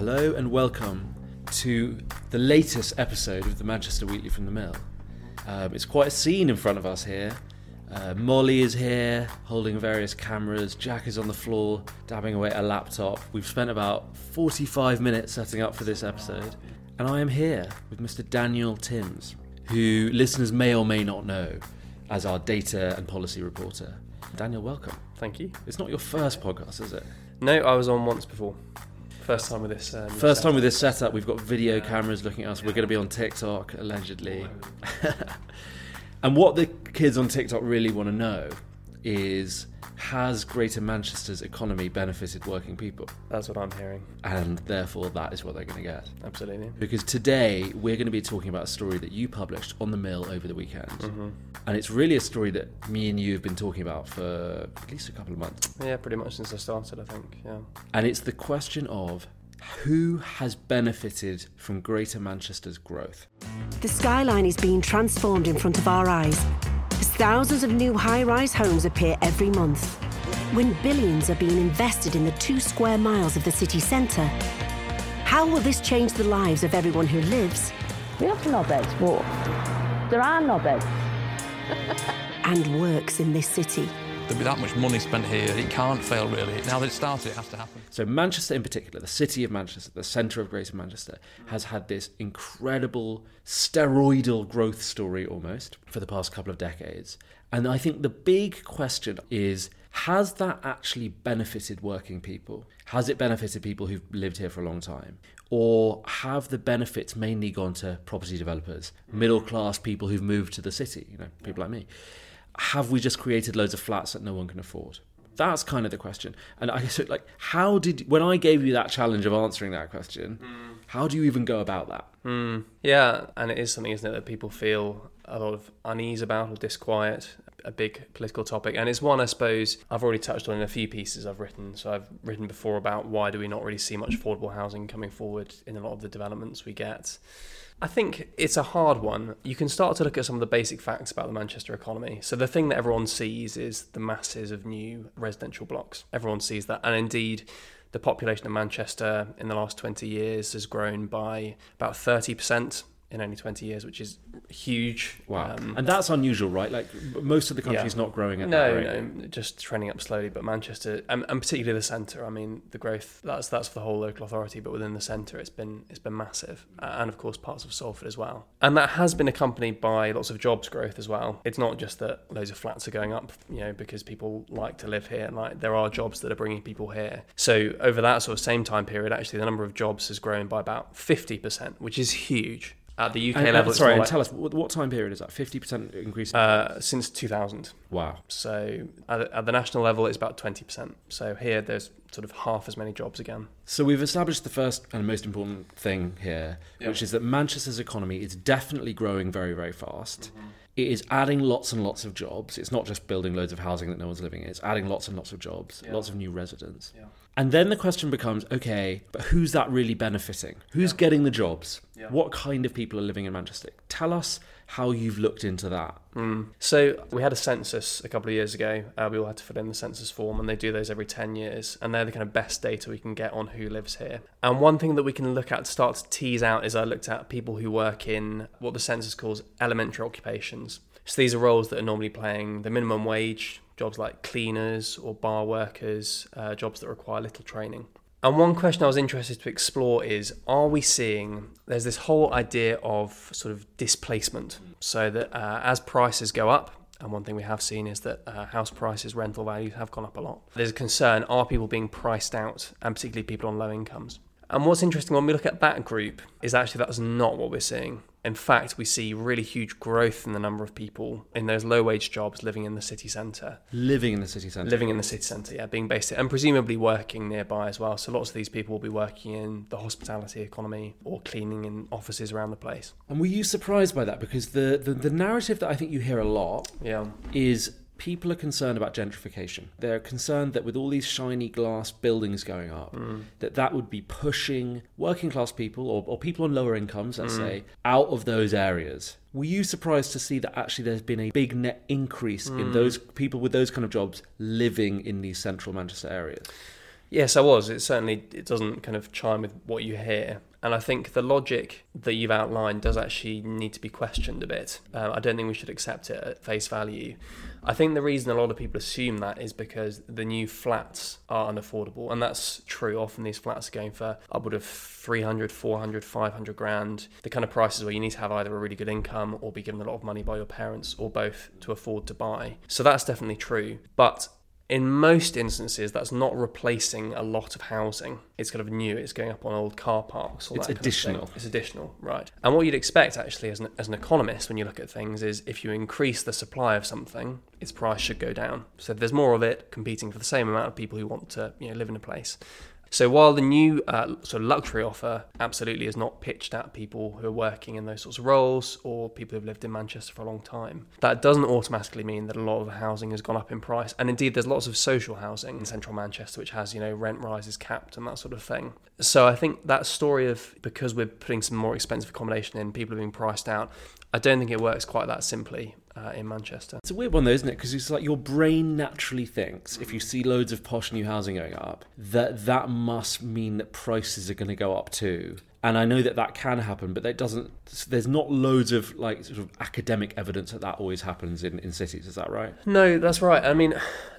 Hello and welcome to the latest episode of the Manchester Weekly from the Mill. Um, it's quite a scene in front of us here. Uh, Molly is here holding various cameras. Jack is on the floor dabbing away at a laptop. We've spent about 45 minutes setting up for this episode. And I am here with Mr. Daniel Timms, who listeners may or may not know as our data and policy reporter. Daniel, welcome. Thank you. It's not your first podcast, is it? No, I was on once before. First time with this. Um, First time with this setup, we've got video cameras looking at us. We're going to be on TikTok, allegedly. and what the kids on TikTok really want to know is has Greater Manchester's economy benefited working people? That's what I'm hearing. And therefore, that is what they're going to get. Absolutely. Because today, we're going to be talking about a story that you published on the Mill over the weekend. Mm-hmm. And it's really a story that me and you have been talking about for at least a couple of months. Yeah, pretty much since I started, I think. Yeah. And it's the question of who has benefited from Greater Manchester's growth? The skyline is being transformed in front of our eyes as thousands of new high rise homes appear every month. When billions are being invested in the two square miles of the city centre, how will this change the lives of everyone who lives We have knobheads, but there are knobheads. and works in this city? There'll be that much money spent here. It can't fail, really. Now that it's started, it has to happen. So, Manchester in particular, the city of Manchester, the centre of Greater Manchester, has had this incredible steroidal growth story almost for the past couple of decades. And I think the big question is has that actually benefited working people? Has it benefited people who've lived here for a long time? Or have the benefits mainly gone to property developers, middle class people who've moved to the city, you know, people like me? Have we just created loads of flats that no one can afford? That's kind of the question. And I guess, like, how did, when I gave you that challenge of answering that question, how do you even go about that? Mm. Yeah, and it is something, isn't it, that people feel a lot of unease about or disquiet, a big political topic. And it's one, I suppose, I've already touched on in a few pieces I've written. So I've written before about why do we not really see much affordable housing coming forward in a lot of the developments we get. I think it's a hard one. You can start to look at some of the basic facts about the Manchester economy. So the thing that everyone sees is the masses of new residential blocks. Everyone sees that. And indeed, the population of Manchester in the last 20 years has grown by about 30% in only 20 years, which is huge. Wow. Um, and that's unusual, right? Like, most of the country's Yeah. not growing at no, that rate. no, just trending up slowly. But Manchester, and, and particularly the centre, I mean, the growth that's that's for the whole local authority, but within the centre, it's been it's been massive, Uh, and of course parts of Salford as well. And that has been accompanied by lots of jobs growth as well. It's not just that loads of flats are going up, you know, because people like to live here. Like there are jobs that are bringing people here. So over that sort of same time period, actually, the number of jobs has grown by about fifty percent, which is huge. At the UK And- level, sorry, and like- tell us, what, what time period is that? 50% increase? uh, since 2000. wow. So at the, at the national level, it's about 20%. So here, there's sort of half as many jobs again. So we've established the first and most important thing here, which is that Manchester's economy is definitely growing very, very fast. It is adding lots and lots of jobs. It's not just building loads of housing that no one's living in. It's adding lots and lots of jobs, lots of new residents. And then the question becomes, okay, but who's that really benefiting? Who's getting the jobs? What kind of people are living in Manchester? Tell us how you've looked into that. So we had a census a couple of years ago. Uh, we all had to fill in the census form, and they do those every 10 years. And they're the kind of best data we can get on who lives here. And one thing that we can look at to start to tease out is I looked at people who work in what the census calls elementary occupations. So these are roles that are normally paying the minimum wage, jobs like cleaners or bar workers, uh, jobs that require little training. And one question I was interested to explore is are we seeing there's this whole idea of sort of displacement? So that uh, as prices go up, and one thing we have seen is that uh, house prices, rental values have gone up a lot. There's a concern are people being priced out, and particularly people on low incomes? And what's interesting when we look at that group is actually that's not what we're seeing. In fact, we see really huge growth in the number of people in those low wage jobs living in the city centre Living in the city centre. living in the city centre, yeah, being based and presumably working nearby as well. So lots of these people will be working in the hospitality economy or cleaning in offices around the place. And were you surprised by that? Because the, the, the narrative that I think you hear a lot Yeah, is people are concerned about gentrification. They're concerned that with all these shiny glass buildings going up, mm. that that would be pushing working class people or, or people on lower incomes, let's mm. say, out of those areas. Were you surprised to see that actually there's been a big net increase in mm. those people with those kind of jobs living in these central Manchester areas? Yes, I was. It certainly it doesn't kind of chime with what you hear. And I think the logic that you've outlined does actually need to be questioned a bit. Um, I don't think we should accept it at face value. I think the reason a lot of people assume that is because the new flats are unaffordable. And that's true. Often these flats are going for upward of 300, 400, 500 grand. The kind of prices where you need to have either a really good income or be given a lot of money by your parents or both to afford to buy. So that's definitely true. But in most instances, that's not replacing a lot of housing. It's kind of new. It's going up on old car parks. All It's additional. It's additional, right? And what you'd expect, actually, as an, as an economist, when you look at things, is if you increase the supply of something, its price should go down. So there's more of it competing for the same amount of people who want to, you know, live in a place. So while the new uh, sort of luxury offer absolutely is not pitched at people who are working in those sorts of roles or people who've lived in Manchester for a long time, that doesn't automatically mean that a lot of housing has gone up in price. And indeed, there's lots of social housing in central Manchester which has you know rent rises capped and that sort of thing. So I think that story of because we're putting some more expensive accommodation in, people are being priced out. I don't think it works quite that simply uh, in Manchester. It's a weird one though, isn't it? Because it's like your brain naturally thinks if you see loads of posh new housing going up, that that must mean that prices are going to go up too. And I know that that can happen, but that doesn't. There's not loads of like sort of academic evidence that that always happens in, in cities. Is that right? No, that's right. I mean,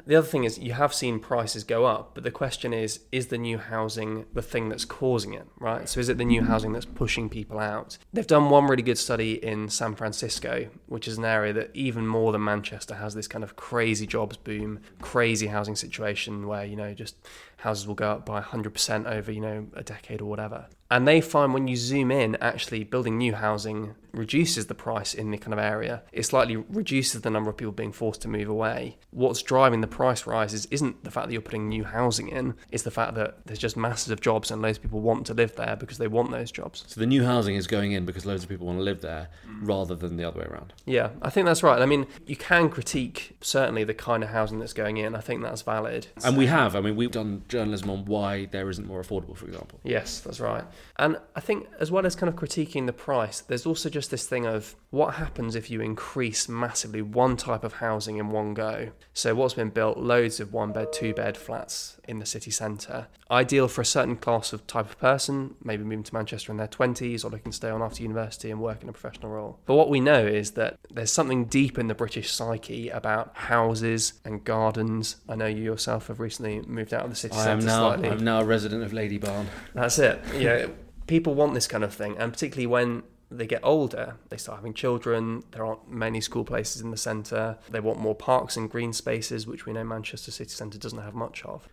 the other thing is you have seen prices go up, but the question is is the new housing the thing that's causing it, right? So is it the new housing that's pushing people out? They've done one really good study in San Francisco, which is an area that even more than Manchester has this kind of crazy jobs boom, crazy housing situation where, you know, just houses will go up by 100% over, you know, a decade or whatever. And they find when you zoom in, actually building new housing reduces the price in the kind of area. It slightly reduces the number of people being forced to move away. What's driving the price rises isn't the fact that you're putting new housing in, it's the fact that there's just masses of jobs and loads of people want to live there because they want those jobs. So the new housing is going in because loads of people want to live there, rather than the other way around. Yeah, I think that's right. I mean, you can critique certainly the kind of housing that's going in. I think that's valid. And we have. I mean, we've done journalism on why there isn't more affordable, for example. Yes, that's right. And I think, as well as kind of critiquing the price, there's also just this thing of what happens if you increase massively one type of housing in one go. So, what's been built loads of one bed, two bed flats in the city centre, ideal for a certain class of type of person, maybe moving to Manchester in their 20s or looking to stay on after university and work in a professional role. But what we know is that there's something deep in the British psyche about houses and gardens. I know you yourself have recently moved out of the city I am centre now. slightly. I'm now a resident of Ladybarn. That's it. You know, people want this kind of thing, and particularly when they get older, they start having children. There aren't many school places in the centre. They want more parks and green spaces, which we know Manchester city centre doesn't have much of.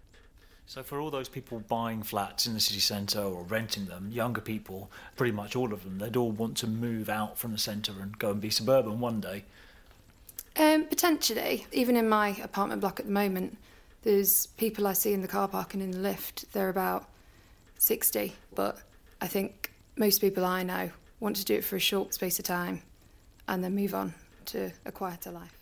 So for all those people buying flats in the city centre or renting them, younger people, pretty much all of them, they'd all want to move out from the centre and go and be suburban one day. Um, potentially, even in my apartment block at the moment, there's people I see in the car park and in the lift. They're about 60, but I think most people I know want to do it for a short space of time and then move on to a quieter life.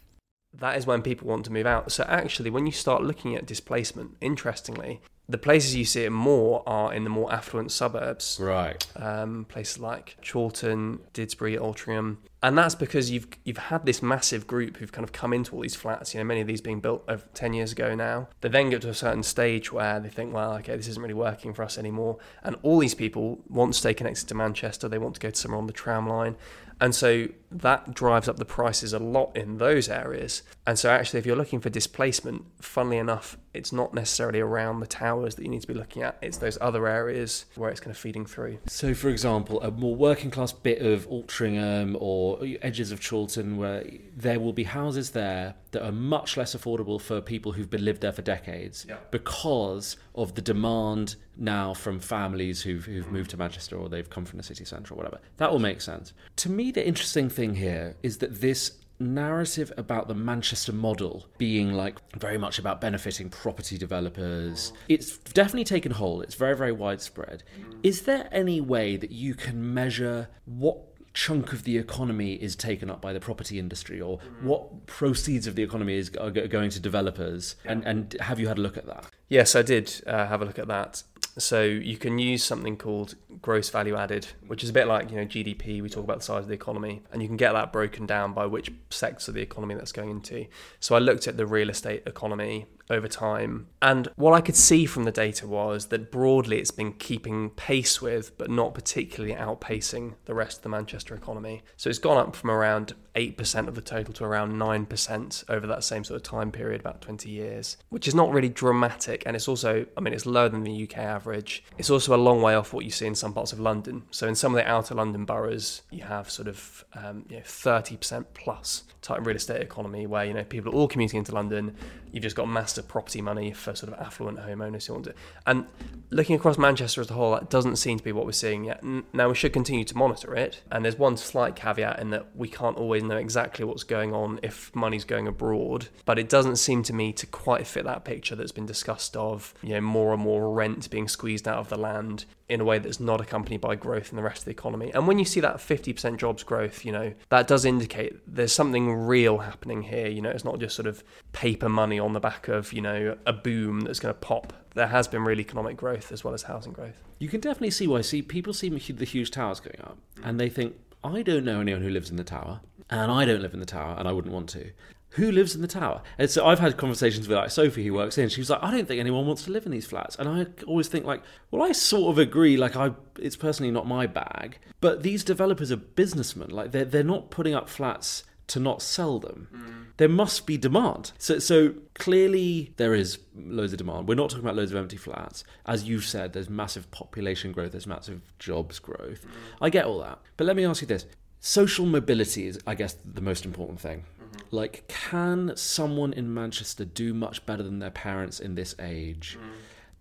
That is when people want to move out. So actually, when you start looking at displacement, interestingly, the places you see it more are in the more affluent suburbs. Right. um, places like Chorlton, Didsbury, Altrincham, and that's because you've you've had this massive group who've kind of come into all these flats. You know, many of these being built over ten years ago now. They then get to a certain stage where they think, well, okay, this isn't really working for us anymore, and all these people want to stay connected to Manchester. They want to go to somewhere on the tram line. And so that drives up the prices a lot in those areas. And so, actually, if you're looking for displacement, funnily enough, it's not necessarily around the towers that you need to be looking at. It's those other areas where it's kind of feeding through. So, for example, a more working class bit of Altrincham or edges of Chorlton, where there will be houses there that are much less affordable for people who've been lived there for decades Yeah. because of the demand now from families who've, who've moved to Manchester or they've come from the city centre or whatever. That will make sense. To me, the interesting thing here is that this narrative about the Manchester model being like very much about benefiting property developers. It's definitely taken hold. It's very, very widespread. Is there any way that you can measure what chunk of the economy is taken up by the property industry or what proceeds of the economy is are going to developers? And, and have you had a look at that? Yes, I did uh, have a look at that. So you can use something called gross value added, which is a bit like you know GDP. We talk about the size of the economy, and you can get that broken down by which sector of the economy that's going into. So I looked at the real estate economy, over time. And what I could see from the data was that broadly it's been keeping pace with, but not particularly outpacing the rest of the Manchester economy. So it's gone up from around 8% of the total to around 9% over that same sort of time period, about 20 years, which is not really dramatic. And it's also, I mean, it's lower than the UK average. It's also a long way off what you see in some parts of London. So in some of the outer London boroughs, you have sort of um, you know, 30% plus type real estate economy where, you know, people are all commuting into London. You've just got massive property money for sort of affluent homeowners who want to. And looking across Manchester as a whole, that doesn't seem to be what we're seeing yet. Now, we should continue to monitor it. And there's one slight caveat in that we can't always know exactly what's going on if money's going abroad. But it doesn't seem to me to quite fit that picture that's been discussed of, you know, more and more rent being squeezed out of the land in a way that's not accompanied by growth in the rest of the economy. And when you see that 50% jobs growth, you know, that does indicate there's something real happening here. You know, it's not just sort of paper money on the back of, you know, a boom that's going to pop. There has been real economic growth as well as housing growth. You can definitely see why. See, people see the huge towers going up and they think, I don't know anyone who lives in the tower, and I don't live in the tower, and I wouldn't want to who lives in the tower? And so I've had conversations with like Sophie who works in. She was like, I don't think anyone wants to live in these flats. And I always think like, well, I sort of agree. Like I, it's personally not my bag. But these developers are businessmen. Like they're they're not putting up flats to not sell them. Mm. There must be demand. So so clearly there is loads of demand. We're not talking about loads of empty flats. As you've said, there's massive population growth. There's massive jobs growth. Mm. I get all that. But let me ask you this: social mobility is, I guess, the most important thing. Like, can someone in Manchester do much better than their parents in this age? Mm.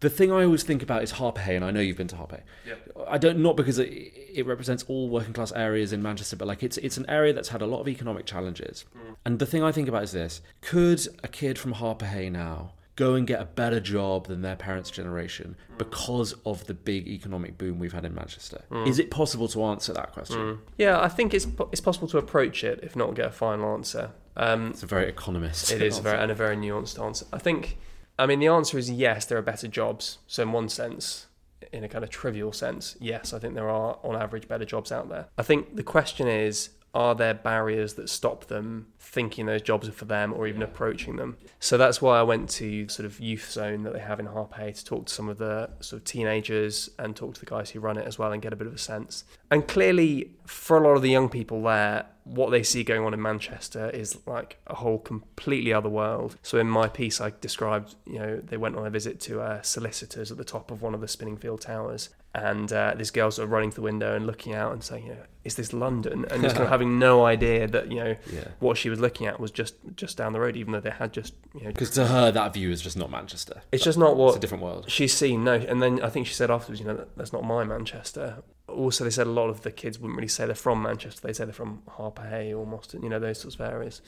The thing I always think about is Harpurhey, and I know you've been to Harpurhey. Yep. I don't not because it, it represents all working class areas in Manchester, but like it's it's an area that's had a lot of economic challenges. Mm. And the thing I think about is this: could a kid from Harpurhey now go and get a better job than their parents' generation mm. because of the big economic boom we've had in Manchester? Mm. Is it possible to answer that question? Mm. Yeah, I think it's it's possible to approach it, if not get a final answer. Um, it's a very economist. It is very and a very nuanced answer. I think. I mean, the answer is yes. There are better jobs. So in one sense, in a kind of trivial sense, yes, I think there are on average better jobs out there. I think the question is are there barriers that stop them thinking those jobs are for them or even approaching them? So that's why I went to sort of youth zone that they have in Harpurhey to talk to some of the sort of teenagers and talk to the guys who run it as well and get a bit of a sense. And clearly, for a lot of the young people there, what they see going on in Manchester is like a whole completely other world. So in my piece, I described, you know, they went on a visit to uh, solicitors at the top of one of the spinning field towers, and uh, this girl sort of running to the window and looking out and saying, you know, is this London? And just kind of having no idea that you know yeah. what she was looking at was just just down the road, even though they had just you know. Because to her, that view is just not Manchester. It's just not what it's a different world she's seen. No, and then I think she said afterwards, you know, that's not my Manchester also they said a lot of the kids wouldn't really say they're from Manchester. They say they're from Harpurhey or Moston, you know, those sorts of areas.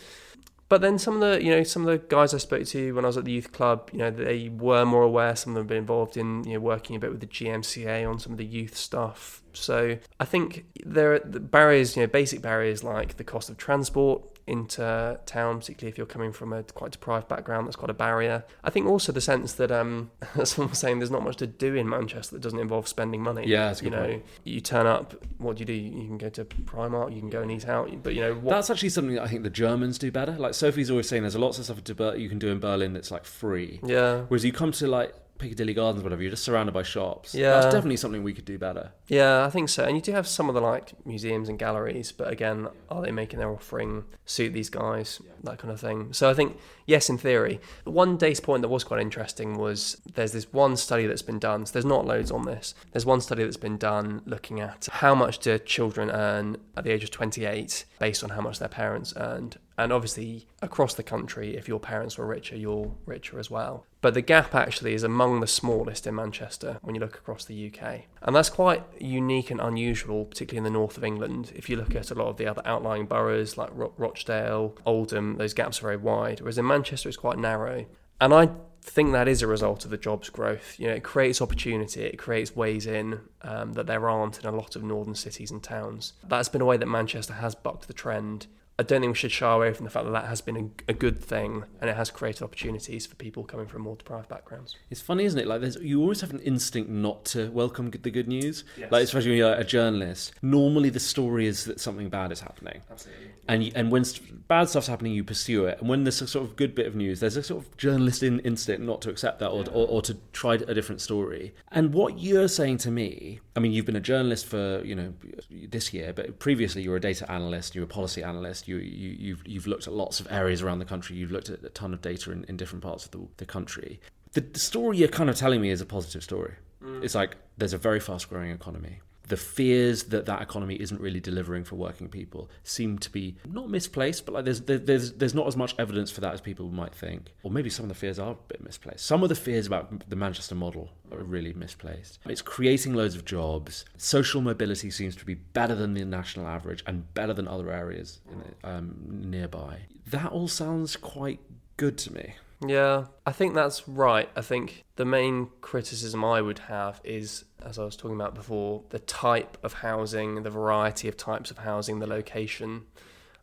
But then some of the, you know, some of the guys I spoke to when I was at the youth club, you know, they were more aware. Some of them have been involved in, you know, working a bit with the GMCA on some of the youth stuff. So I think there are the barriers, you know, basic barriers like the cost of transport, into town, particularly if you're coming from a quite deprived background. That's quite a barrier. I think also the sense that, um, as someone was saying, there's not much to do in Manchester that doesn't involve spending money. Yeah, you know, point. you turn up. What do you do? You can go to Primark. You can go and eat out. But you know, what... that's actually something that I think the Germans do better. Like Sophie's always saying, there's lots of stuff you can do in Berlin that's like free. Yeah. Whereas you come to like Piccadilly Gardens, whatever, you're just surrounded by shops. Yeah, that's definitely something we could do better. Yeah, I think so. And you do have some of the like museums and galleries, but again, are they making their offering suit these guys? That kind of thing. So I think yes, in theory. One data point that was quite interesting was there's this one study that's been done. So there's not loads on this. There's one study that's been done looking at how much do children earn at the age of 28 based on how much their parents earned. And obviously, across the country, if your parents were richer, you're richer as well. But the gap actually is among the smallest in Manchester when you look across the UK. And that's quite unique and unusual, particularly in the north of England. If you look at a lot of the other outlying boroughs like Ro- Rochdale, Oldham, those gaps are very wide. Whereas in Manchester, it's quite narrow. And I think that is a result of the jobs growth. You know, it creates opportunity, it creates ways in um, that there aren't in a lot of northern cities and towns. That's been a way that Manchester has bucked the trend I don't think we should shy away from the fact that that has been a, a good thing and it has created opportunities for people coming from more deprived backgrounds. It's funny, isn't it? Like, there's, you always have an instinct not to welcome the good news. Like, especially when you're a journalist. Normally, the story is that something bad is happening. Absolutely. And you, and when bad stuff's happening, you pursue it. And when there's a sort of good bit of news, there's a sort of journalist in, instinct not to accept that or, or, or to try a different story. And what you're saying to me, I mean, you've been a journalist for you know this year, but previously you were a data analyst, you were a policy analyst. You, you you've you've looked at lots of areas around the country. You've looked at a ton of data in, in different parts of the, the country. The, the story you're kind of telling me is a positive story. Mm. It's like there's a very fast growing economy the fears that that economy isn't really delivering for working people seem to be not misplaced, but like there's there's there's not as much evidence for that as people might think, or maybe some of the fears are a bit misplaced. Some of the fears about the Manchester model are really misplaced. It's creating loads of jobs. Social mobility seems to be better than the national average and better than other areas um, nearby. That all sounds quite good to me. Yeah, I think that's right. I think the main criticism I would have is, as I was talking about before, the type of housing, the variety of types of housing, the location.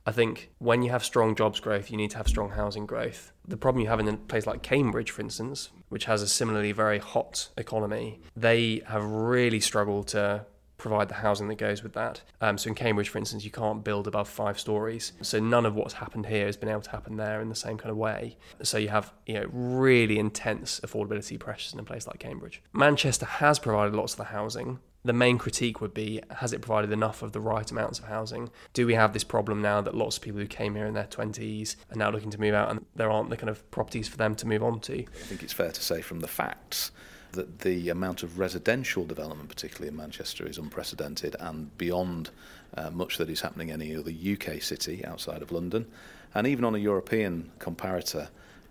I think when you have strong jobs growth, you need to have strong housing growth. The problem you have in a place like Cambridge, for instance, which has a similarly very hot economy, they have really struggled to provide the housing that goes with that. Um, so in Cambridge, for instance, you can't build above five stories. So none of what's happened here has been able to happen there in the same kind of way. So you have you know really intense affordability pressures in a place like Cambridge. Manchester has provided lots of the housing. The main critique would be has it provided enough of the right amounts of housing? Do we have this problem now that lots of people who came here in their 20s are now looking to move out and there aren't the kind of properties for them to move on to? I think it's fair to say from the facts that the amount of residential development, particularly in Manchester, is unprecedented and beyond uh, much that is happening in any other UK city outside of London. And even on a European comparator,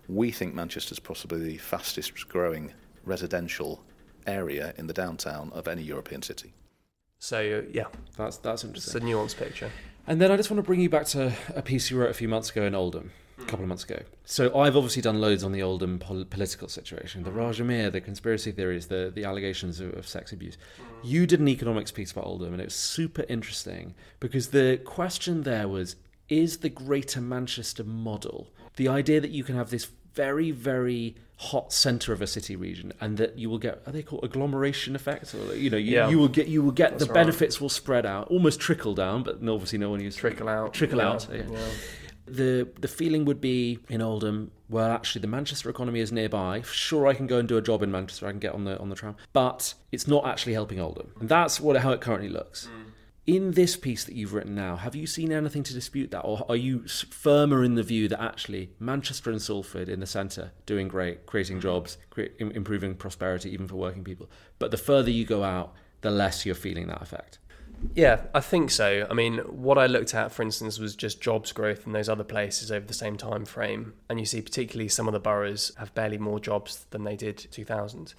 we think Manchester's possibly the fastest growing residential area in the downtown of any European city. So, yeah, That's that's interesting. it's a nuanced picture. And then I just want to bring you back to a piece you wrote a few months ago in Oldham, a couple of months ago. So I've obviously done loads on the Oldham pol- political situation, the hmm. Raja Miah, the conspiracy theories, the, the allegations of, of sex abuse. Hmm. You did an economics piece about Oldham, and it was super interesting because the question there was is the Greater Manchester model, the idea that you can have this very, very hot centre of a city region and that you will get are they called agglomeration effects or you know you, Yeah. you will get you will get the right. benefits will spread out almost trickle down but obviously no one uses Trickle out. trickle Yeah, out yeah. The the feeling would be in Oldham well actually the Manchester economy is nearby. Sure I can go and do a job in Manchester I can get on the on the tram but it's not actually helping Oldham. And that's what how it currently looks. Mm. In this piece that you've written now, have you seen anything to dispute that, or are you firmer in the view that actually Manchester and Salford in the centre doing great, creating mm. jobs, cre- improving prosperity even for working people, but the further you go out, the less you're feeling that effect? Yeah, I think so. I mean, what I looked at, for instance, was just jobs growth in those other places over the same time frame, and you see particularly some of the boroughs have barely more jobs than they did 2000,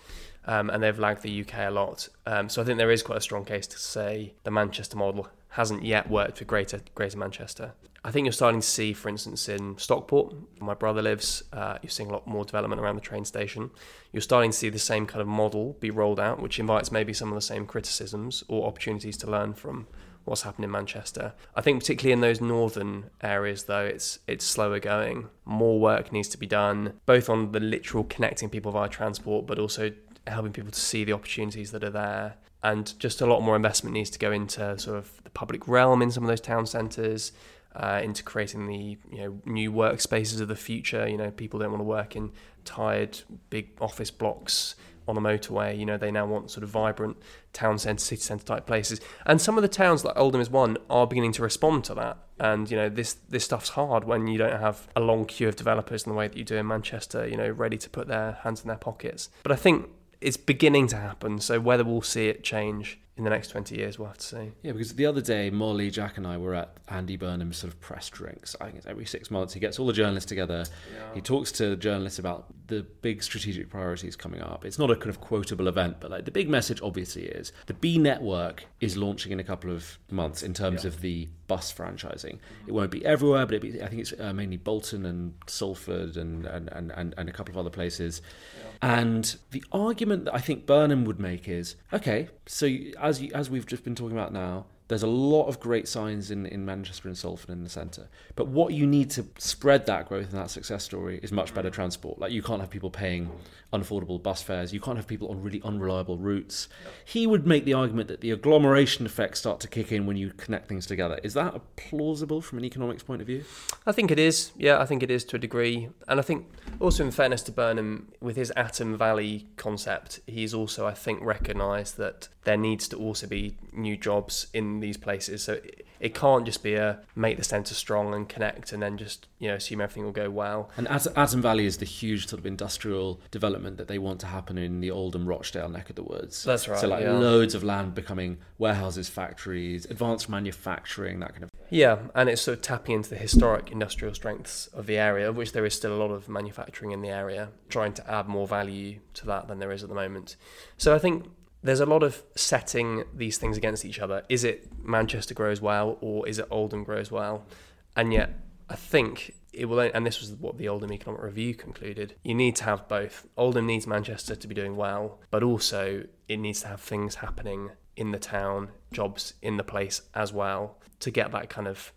um, and they've lagged the UK a lot. Um, so I think there is quite a strong case to say the Manchester model hasn't yet worked for Greater Greater Manchester. I think you're starting to see, for instance, in Stockport, where my brother lives, uh, you're seeing a lot more development around the train station. You're starting to see the same kind of model be rolled out, which invites maybe some of the same criticisms or opportunities to learn from what's happened in Manchester. I think particularly in those northern areas though, it's it's slower going. More work needs to be done, both on the literal connecting people via transport, but also helping people to see the opportunities that are there. And just a lot more investment needs to go into sort of the public realm in some of those town centres, uh, into creating the you know new workspaces of the future. You know, people don't want to work in tired big office blocks on a motorway. You know, they now want sort of vibrant town centre, city centre type places. And some of the towns like Oldham is one are beginning to respond to that. And you know, this this stuff's hard when you don't have a long queue of developers in the way that you do in Manchester. You know, ready to put their hands in their pockets. But I think it's beginning to happen. So whether we'll see it change in the next 20 years, we'll have to see. Yeah, because the other day, Molly, Jack, and I were at Andy Burnham's sort of press drinks. I think it's every six months. He gets all the journalists together. He talks to journalists about the big strategic priorities coming up. It's not a kind of quotable event, but like the big message obviously is the Bee Network is launching in a couple of months in terms of the bus franchising. It won't be everywhere, but be, I think it's uh, mainly Bolton and Salford and, and, and, and, and a couple of other places. And the argument that I think Burnham would make is okay, so as you, as we've just been talking about now, There's a lot of great signs in, in Manchester and Salford in the centre. But what you need to spread that growth and that success story is much better transport. Like you can't have people paying unaffordable bus fares. You can't have people on really unreliable routes. He would make the argument that the agglomeration effects start to kick in when you connect things together. Is that plausible from an economics point of view? I think it is. Yeah, I think it is to a degree. And I think also, in fairness to Burnham, with his Atom Valley concept, he's also, I think, recognised that there needs to also be new jobs in these places. So it can't just be a make the centre strong and connect and then just you know assume everything will go well. And Atom Valley is the huge sort of industrial development that they want to happen in the Oldham Rochdale neck of the woods. That's right. So like yeah. loads of land becoming warehouses, factories, advanced manufacturing, that kind of. Yeah, and it's sort of tapping into the historic industrial strengths of the area, of which there is still a lot of manufacturing in the area, trying to add more value to that than there is at the moment. So I think there's a lot of setting these things against each other. Is it Manchester grows well or is it Oldham grows well? And yet, I think it will, and this was what the Oldham Economic Review concluded. You need to have both. Oldham needs Manchester to be doing well, but also it needs to have things happening in the town, jobs in the place as well, to get that kind of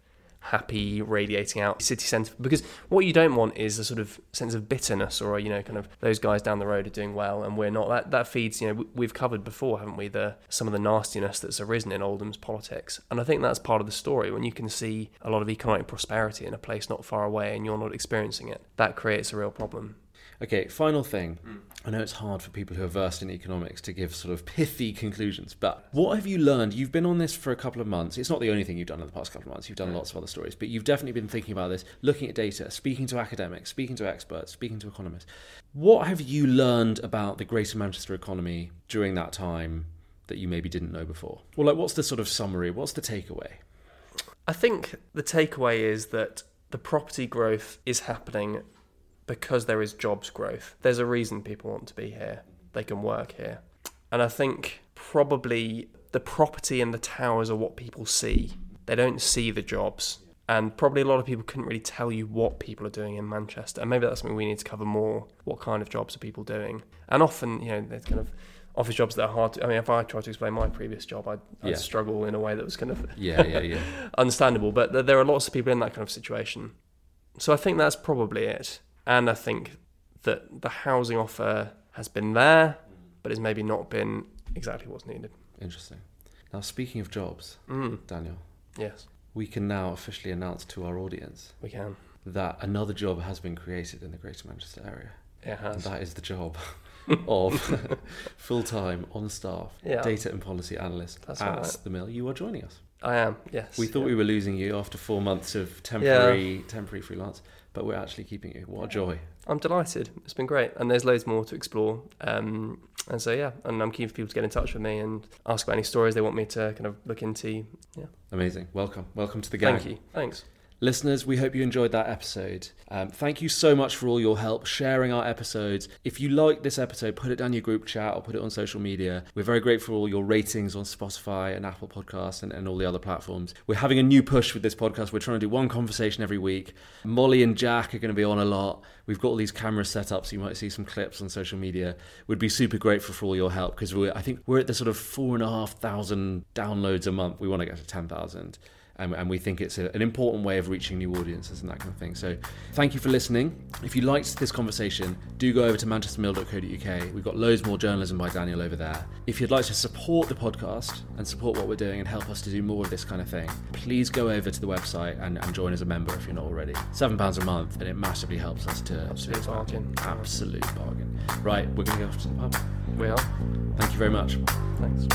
happy radiating out city centre because what you don't want is a sort of sense of bitterness or you know kind of those guys down the road are doing well and we're not. That that feeds you know we've covered before haven't we the some of the nastiness that's arisen in Oldham's politics. And I think that's part of the story. When you can see a lot of economic prosperity in a place not far away and you're not experiencing it that creates a real problem Okay, final thing. Mm. I know it's hard for people who are versed in economics to give sort of pithy conclusions, but what have you learned? You've been on this for a couple of months. It's not the only thing you've done in the past couple of months. You've done lots of other stories, but you've definitely been thinking about this, looking at data, speaking to academics, speaking to experts, speaking to economists. What have you learned about the Greater Manchester economy during that time that you maybe didn't know before? Well, like, what's the sort of summary? What's the takeaway? I think the takeaway is that the property growth is happening because there is jobs growth. There's a reason people want to be here. They can work here. And I think probably the property and the towers are what people see. They don't see the jobs. And probably a lot of people couldn't really tell you what people are doing in Manchester. And maybe that's something we need to cover more. What kind of jobs are people doing? And often, you know, there's kind of office jobs that are hard to. I mean, if I try to explain my previous job, I'd, I'd yeah. struggle in a way that was kind of yeah, yeah, yeah, understandable. But there are lots of people in that kind of situation. So I think that's probably it. And I think that the housing offer has been there, but it's maybe not been exactly what's needed. Interesting. Now, speaking of jobs, mm. Daniel. Yes. We can now officially announce to our audience. We can. That another job has been created in the Greater Manchester area. It has. And that is the job of full time, on staff, yeah. data and policy analyst That's at right. the Mill. You are joining us. I am, yes. We thought yeah. we were losing you after four months of temporary yeah. temporary freelance but we're actually keeping you. What a joy! I'm delighted. It's been great, and there's loads more to explore. Um, and so yeah, and I'm keen for people to get in touch with me and ask about any stories they want me to kind of look into. Yeah. Amazing. Welcome. Welcome to the gang. Thank you. Thanks. Listeners, we hope you enjoyed that episode. Um, thank you so much for all your help sharing our episodes. If you like this episode, put it down your group chat or put it on social media. We're very grateful for all your ratings on Spotify and Apple Podcasts and, and all the other platforms. We're having a new push with this podcast. We're trying to do one conversation every week. Molly and Jack are going to be on a lot. We've got all these cameras set up, so you might see some clips on social media. We'd be super grateful for all your help because I think we're at the sort of four and a half thousand downloads a month. We want to get to 10,000 and, and we think it's a, an important way of reaching new audiences and that kind of thing. So, thank you for listening. If you liked this conversation, do go over to manchestermill.co.uk. We've got loads more journalism by Daniel over there. If you'd like to support the podcast and support what we're doing and help us to do more of this kind of thing, please go over to the website and, and join as a member if you're not already. Seven pounds a month, and it massively helps us to absolute bargain. Absolute bargain. Right, we're going to go off to the pub. We are. Thank you very much. Thanks.